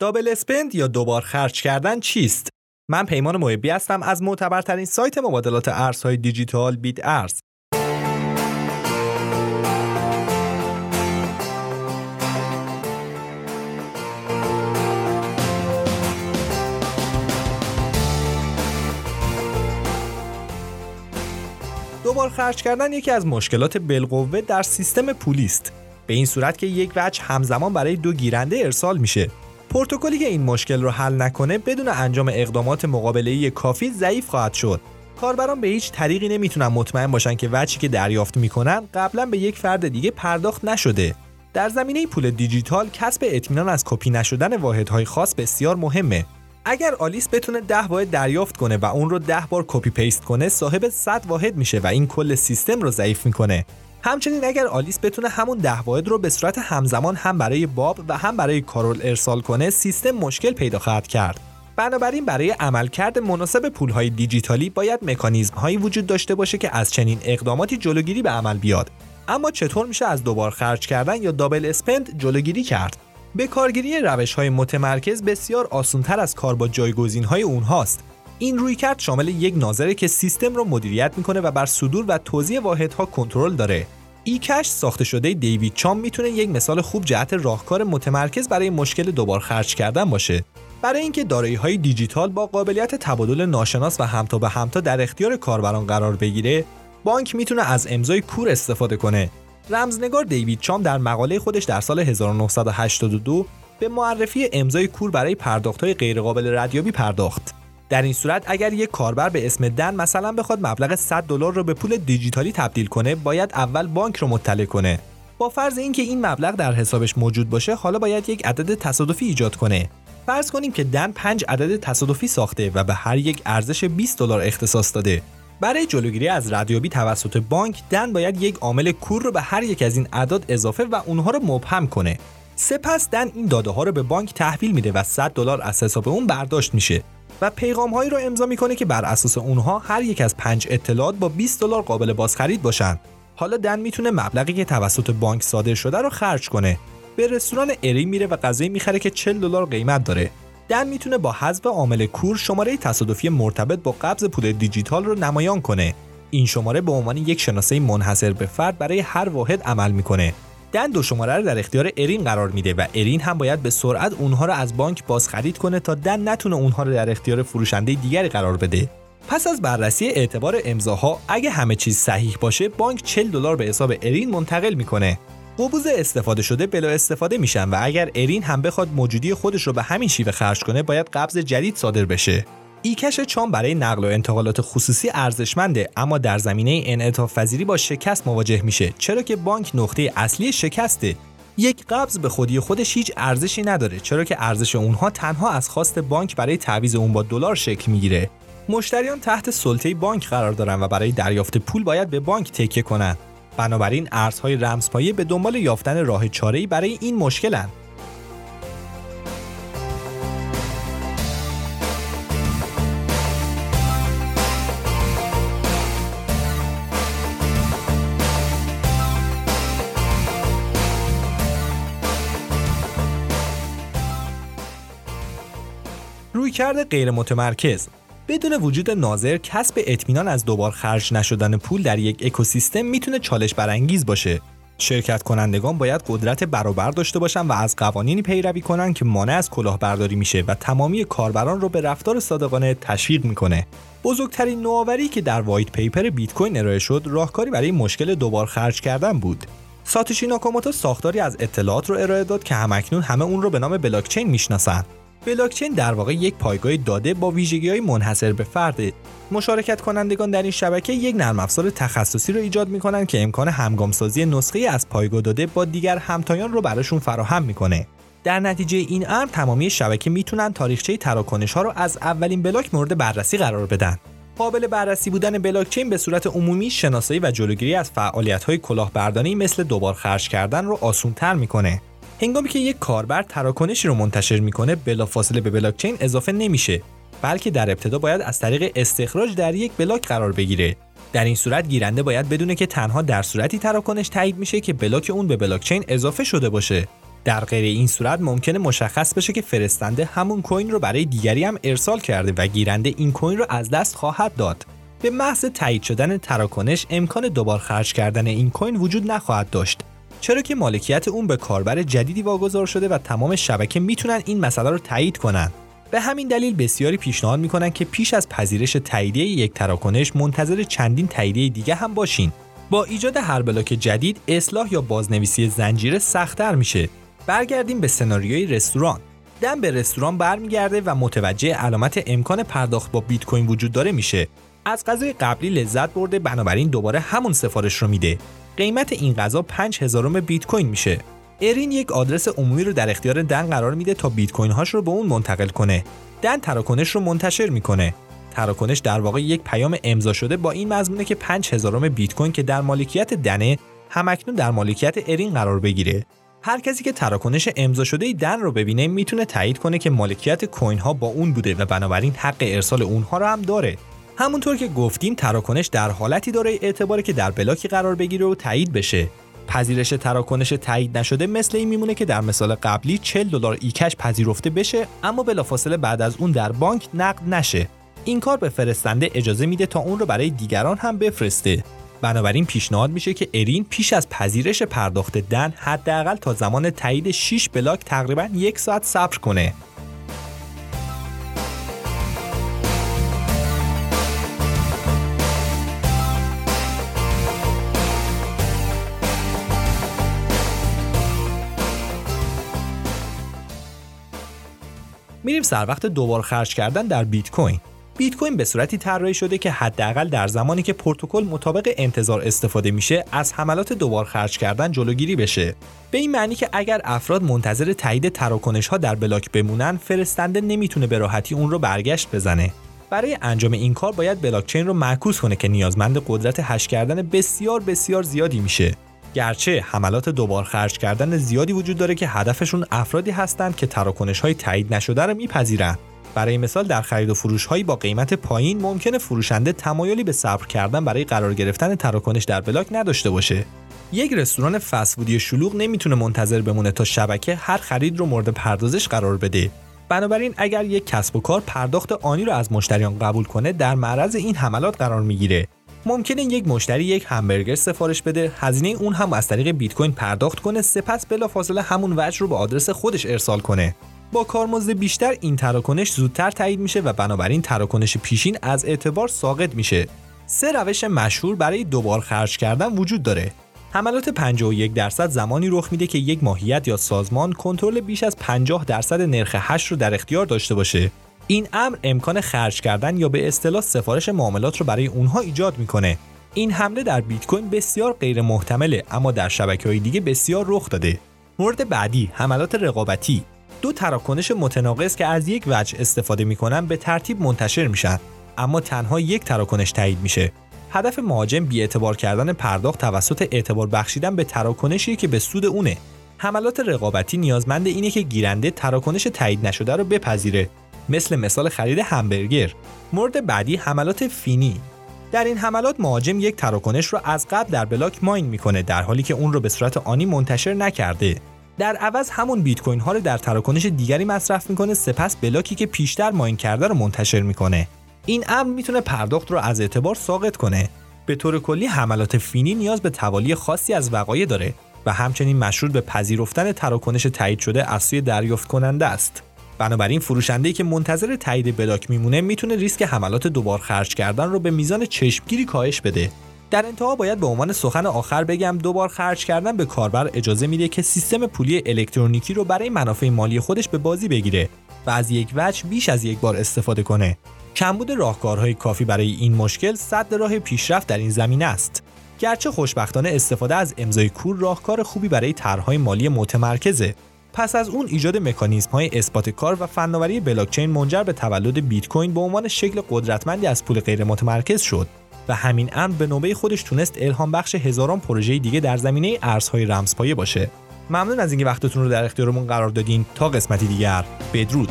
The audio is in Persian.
دابل اسپند یا دوبار خرج کردن چیست؟ من پیمان محبی هستم از معتبرترین سایت مبادلات ارزهای دیجیتال بیت ارز. دوبار خرج کردن یکی از مشکلات بالقوه در سیستم پولی است. به این صورت که یک وجه همزمان برای دو گیرنده ارسال میشه پروتکلی که این مشکل رو حل نکنه بدون انجام اقدامات مقابله کافی ضعیف خواهد شد. کاربران به هیچ طریقی نمی‌تونن مطمئن باشن که وجهی که دریافت می‌کنن قبلا به یک فرد دیگه پرداخت نشده. در زمینه پول دیجیتال کسب اطمینان از کپی نشدن واحدهای خاص بسیار مهمه. اگر آلیس بتونه 10 واحد دریافت کنه و اون رو 10 بار copy paste کنه صاحب 100 واحد میشه و این کل سیستم رو ضعیف می‌کنه. همچنین اگر آلیس بتونه همون ده واحد رو به صورت همزمان هم برای باب و هم برای کارول ارسال کنه سیستم مشکل پیدا خواهد کرد. بنابراین برای عملکرد مناسب پولهای دیجیتالی باید مکانیزم هایی وجود داشته باشه که از چنین اقداماتی جلوگیری به عمل بیاد. اما چطور میشه از دوبار خرج کردن یا دابل اسپند جلوگیری کرد؟ به کارگیری روش های متمرکز بسیار آسانتر از کار با جایگزین های اونهاست. این روی کرد شامل یک ناظره که سیستم رو مدیریت می‌کنه و بر صدور و توزیع واحدها کنترل داره. ای کش ساخته شده دیوید چام می‌تونه یک مثال خوب جهت راهکار متمرکز برای مشکل دوبار خرج کردن باشه. برای اینکه دارایی های دیجیتال با قابلیت تبادل ناشناس و همتا به همتا در اختیار کاربران قرار بگیره بانک می‌تونه از امضای کور استفاده کنه. رمزنگار دیوید چام در مقاله خودش در سال 1982 به معرفی امضای کور برای پرداخت‌های غیرقابل ردیابی پرداخت. در این صورت اگر یک کاربر به اسم دن مثلا بخواد مبلغ 100 دلار رو به پول دیجیتالی تبدیل کنه باید اول بانک رو مطلع کنه. با فرض اینکه این مبلغ در حسابش موجود باشه حالا باید یک عدد تصادفی ایجاد کنه. فرض کنیم که دن 5 عدد تصادفی ساخته و به هر یک ارزش 20 دلار اختصاص داده. برای جلوگیری از ردیابی توسط بانک دن باید یک عامل کور رو به هر یک از این اعداد اضافه و اونها رو مبهم کنه. سپس دن این داده ها رو به بانک تحویل میده و 100 دلار از حساب اون برداشت میشه. و پیغام هایی رو امضا می‌کنه که بر اساس اونها هر یک از پنج اطلاعات با 20 دلار قابل بازخرید باشن. حالا دن می‌تونه مبلغی که توسط بانک صادر شده رو خرج کنه. به رستوران اری میره و غذایی می‌خره که 40 دلار قیمت داره. دن می‌تونه با حذف عامل کور شماره تصادفی مرتبط با قبض پول دیجیتال رو نمایان کنه. این شماره به عنوان یک شناسه منحصر به فرد برای هر واحد عمل می‌کنه. دن دو شماره رو در اختیار ارین قرار میده و ارین هم باید به سرعت اونها رو از بانک بازخرید کنه تا دن نتونه اونها رو در اختیار فروشنده دیگری قرار بده. پس از بررسی اعتبار امضاها اگه همه چیز صحیح باشه بانک 40 دلار به حساب ارین منتقل می‌کنه. قبوز استفاده شده بلا استفاده میشن و اگر ارین هم بخواد موجودی خودش رو به همین شیوه خرج کنه باید قبض جدید صادر بشه. ایکش چام برای نقل و انتقالات خصوصی ارزشمنده اما در زمینه انعطاف پذیری با شکست مواجه میشه. چرا که بانک نقطه اصلی شکسته؟ یک قبض به خودی خودش هیچ ارزشی نداره چرا که ارزش اونها تنها از خواست بانک برای تعویض اون با دلار شکل می‌گیره. مشتریان تحت سلطه بانک قرار دارن و برای دریافت پول باید به بانک تکیه کنند بنابراین ارزهای رمزپایه به دنبال یافتن راه چاره‌ای برای این مشکلن. رویکرد غیر متمرکز بدون وجود ناظر کسب اطمینان از دوبار خرج نشدن پول در یک اکوسیستم می‌تونه چالش برانگیز باشه شرکت کنندگان باید قدرت برابر داشته باشن و از قوانینی پیروی کنند که مانع از کلاهبرداری میشه و تمامی کاربران رو به رفتار صادقانه تشویق می‌کنه. بزرگترین نوآوری که در وایت پیپر بیت کوین ارائه شد راهکاری برای مشکل دوبار خرج کردن بود. ساتوشی ناکاموتو ساختاری از اطلاعات رو ارائه داد که همکنون همه اون رو به نام بلاکچین می‌شناسند. بلاکچین در واقع یک پایگاه داده با ویژگی های منحصر به فرده مشارکت کنندگان در این شبکه یک نرم افزار تخصصی رو ایجاد می‌کنن که امکان همگامسازی نسخه از پایگاه داده با دیگر همتایان رو براشون فراهم می‌کنه. در نتیجه این امر تمامی شبکه می‌تونن تاریخچه تراکنش ها رو از اولین بلاک مورد بررسی قرار بدن. قابل بررسی بودن بلاکچین به صورت عمومی شناسایی و جلوگیری از فعالیت های کلاهبرداری مثل دوبار خرج کردن رو آسونتر می‌کنه. هنگامی که یک کاربر تراکنشی رو منتشر می‌کنه بلافاصله به بلاکچین اضافه نمیشه بلکه در ابتدا باید از طریق استخراج در یک بلاک قرار بگیره. در این صورت گیرنده باید بدونه که تنها در صورتی تراکنش تایید میشه که بلاک اون به بلاکچین اضافه شده باشه. در غیر این صورت ممکنه مشخص بشه که فرستنده همون کوین رو برای دیگری هم ارسال کرده و گیرنده این کوین رو از دست خواهد داد. به محض تایید شدن تراکنش امکان دوبار خرج کردن این کوین وجود نخواهد داشت. چرا که مالکیت اون به کاربر جدیدی واگذار شده و تمام شبکه می‌تونن این مسئله رو تایید کنن. به همین دلیل بسیاری پیشنهاد می‌کنن که پیش از پذیرش تاییدیه یک تراکنش منتظر چندین تاییدیه دیگه هم باشین. با ایجاد هر بلاک جدید اصلاح یا بازنویسی زنجیره سختتر میشه. برگردیم به سناریوی رستوران. دم به رستوران برمیگرده و متوجه علامت امکان پرداخت با بیت کوین وجود داره میشه. از غذای قبلی لذت برده بنابراین دوباره همون سفارش رو میده. قیمت این غذا 5000 بیت کوین میشه. ارین یک آدرس عمومی رو در اختیار دن قرار میده تا بیت کوین هاش رو به اون منتقل کنه. دن تراکنش رو منتشر می‌کنه. تراکنش در واقع یک پیام امضا شده با این مضمونه که 5000 بیت کوین که در مالکیت دنه همکنون در مالکیت ارین قرار بگیره. هر کسی که تراکنش امضا شده دن رو ببینه می‌تونه تایید کنه که مالکیت کوین ها با اون بوده و بنابراین حق ارسال اونها رو هم داره. همونطور که گفتیم تراکنش در حالتی داره اعتباری که در بلاکی قرار بگیره و تایید بشه. پذیرش تراکنش تایید نشده مثل این میمونه که در مثال قبلی 40 دلار ایکش پذیرفته بشه اما بلافاصله بعد از اون در بانک نقد نشه. این کار به فرستنده اجازه میده تا اون رو برای دیگران هم بفرسته. بنابراین پیشنهاد میشه که ارین پیش از پذیرش پرداخت دن حداقل تا زمان تایید 6 بلاک تقریبا یک ساعت صبر کنه. میریم سر وقت دوبار خرج کردن در بیت کوین بیت کوین به صورتی طراحی شده که حداقل در زمانی که پروتکل مطابق انتظار استفاده میشه از حملات دوبار خرج کردن جلوگیری بشه. به این معنی که اگر افراد منتظر تایید تراکنش ها در block بمونن فرستنده نمی‌تونه به راحتی اون رو برگشت بزنه. برای انجام این کار باید بلاکچین رو معکوس کنه که نیازمند قدرت hash کردن بسیار بسیار زیادی میشه. گرچه حملات دوبار خرج کردن زیادی وجود داره که هدفشون افرادی هستند که تراکنش های تایید نشده رو میپذیرن. برای مثال در خرید و فروش هایی با قیمت پایین ممکنه فروشنده تمایلی به صبر کردن برای قرار گرفتن تراکنش در بلاک نداشته باشه. یک رستوران فسفودی شلوغ نمی‌تونه منتظر بمونه تا شبکه هر خرید رو مورد پردازش قرار بده. بنابراین اگر یک کسب و کار پرداخت آنی رو از مشتریان قبول کنه در معرض این حملات قرار می‌گیره. ممکنه یک مشتری یک همبرگر سفارش بده هزینه اون هم از طریق بیت کوین پرداخت کنه سپس بلافاصله همون وجه رو به آدرس خودش ارسال کنه. با کارمزد بیشتر این تراکنش زودتر تایید میشه و بنابراین تراکنش پیشین از اعتبار ساقط میشه. سه روش مشهور برای دوبار خرج کردن وجود داره. حملات 51 درصد زمانی رخ میده که یک ماهیت یا سازمان کنترل بیش از 50 درصد نرخ هش رو در اختیار داشته باشه. این امر امکان خرج کردن یا به اصطلاح سفارش معاملات رو برای اونها ایجاد می‌کنه. این حمله در بیت کوین بسیار غیر محتمله اما در شبکه های دیگه بسیار رخ داده. مورد بعدی حملات رقابتی. دو تراکنش متناقض که از یک وجه استفاده می‌کنن به ترتیب منتشر میشن اما تنها یک تراکنش تایید میشه. هدف مهاجم اعتبار کردن پرداخت توسط اعتبار بخشیدن به تراکنشی که به سود اونه. حملات رقابتی نیازمند اینه که گیرنده تراکنش تایید نشده رو بپذیره. مثل مثال خرید همبرگر. مورد بعدی حملات فینی. در این حملات مهاجم یک تراکنش رو از قبل در بلاک ماین می‌کنه در حالی که اون رو به صورت آنی منتشر نکرده. در عوض همون بیت کوین ها رو در تراکنش دیگری مصرف می‌کنه سپس بلاکی که پیشتر ماین کرده رو منتشر می‌کنه. این امر می‌تونه پرداخت رو از اعتبار ساقط کنه. به طور کلی حملات فینی نیاز به توالی خاصی از وقایع داره و همچنین مشروط به پذیرفتن تراکنش تایید شده از سوی دریافت کننده است. بنابراین فروشنده که منتظر تایید بلاک میمونه می‌تونه ریسک حملات دوبار خرج کردن رو به میزان چشمگیری کاهش بده. در انتها باید به عنوان سخن آخر بگم دوبار خرج کردن به کاربر اجازه میده که سیستم پولی الکترونیکی رو برای منافع مالی خودش به بازی بگیره و از یک وجه بیش از یک بار استفاده کنه. کمبود راهکارهای کافی برای این مشکل صد راه پیشرفت در این زمینه است. گرچه خوشبختانه استفاده از امضای کور راهکار خوبی برای طرحهای مالی متمرکزه. پس از اون ایجاد مکانیزم های اثبات کار و فناوری بلاکچین منجر به تولد بیت کوین به عنوان شکل قدرتمندی از پول غیر متمرکز شد و همین امر به نوبه خودش تونست الهام بخش هزاران پروژه دیگه در زمینه ارزهای رمزپایه باشه. ممنون از اینکه وقتتون رو در اختیارمون قرار دادین. تا قسمتی دیگر. بدرود.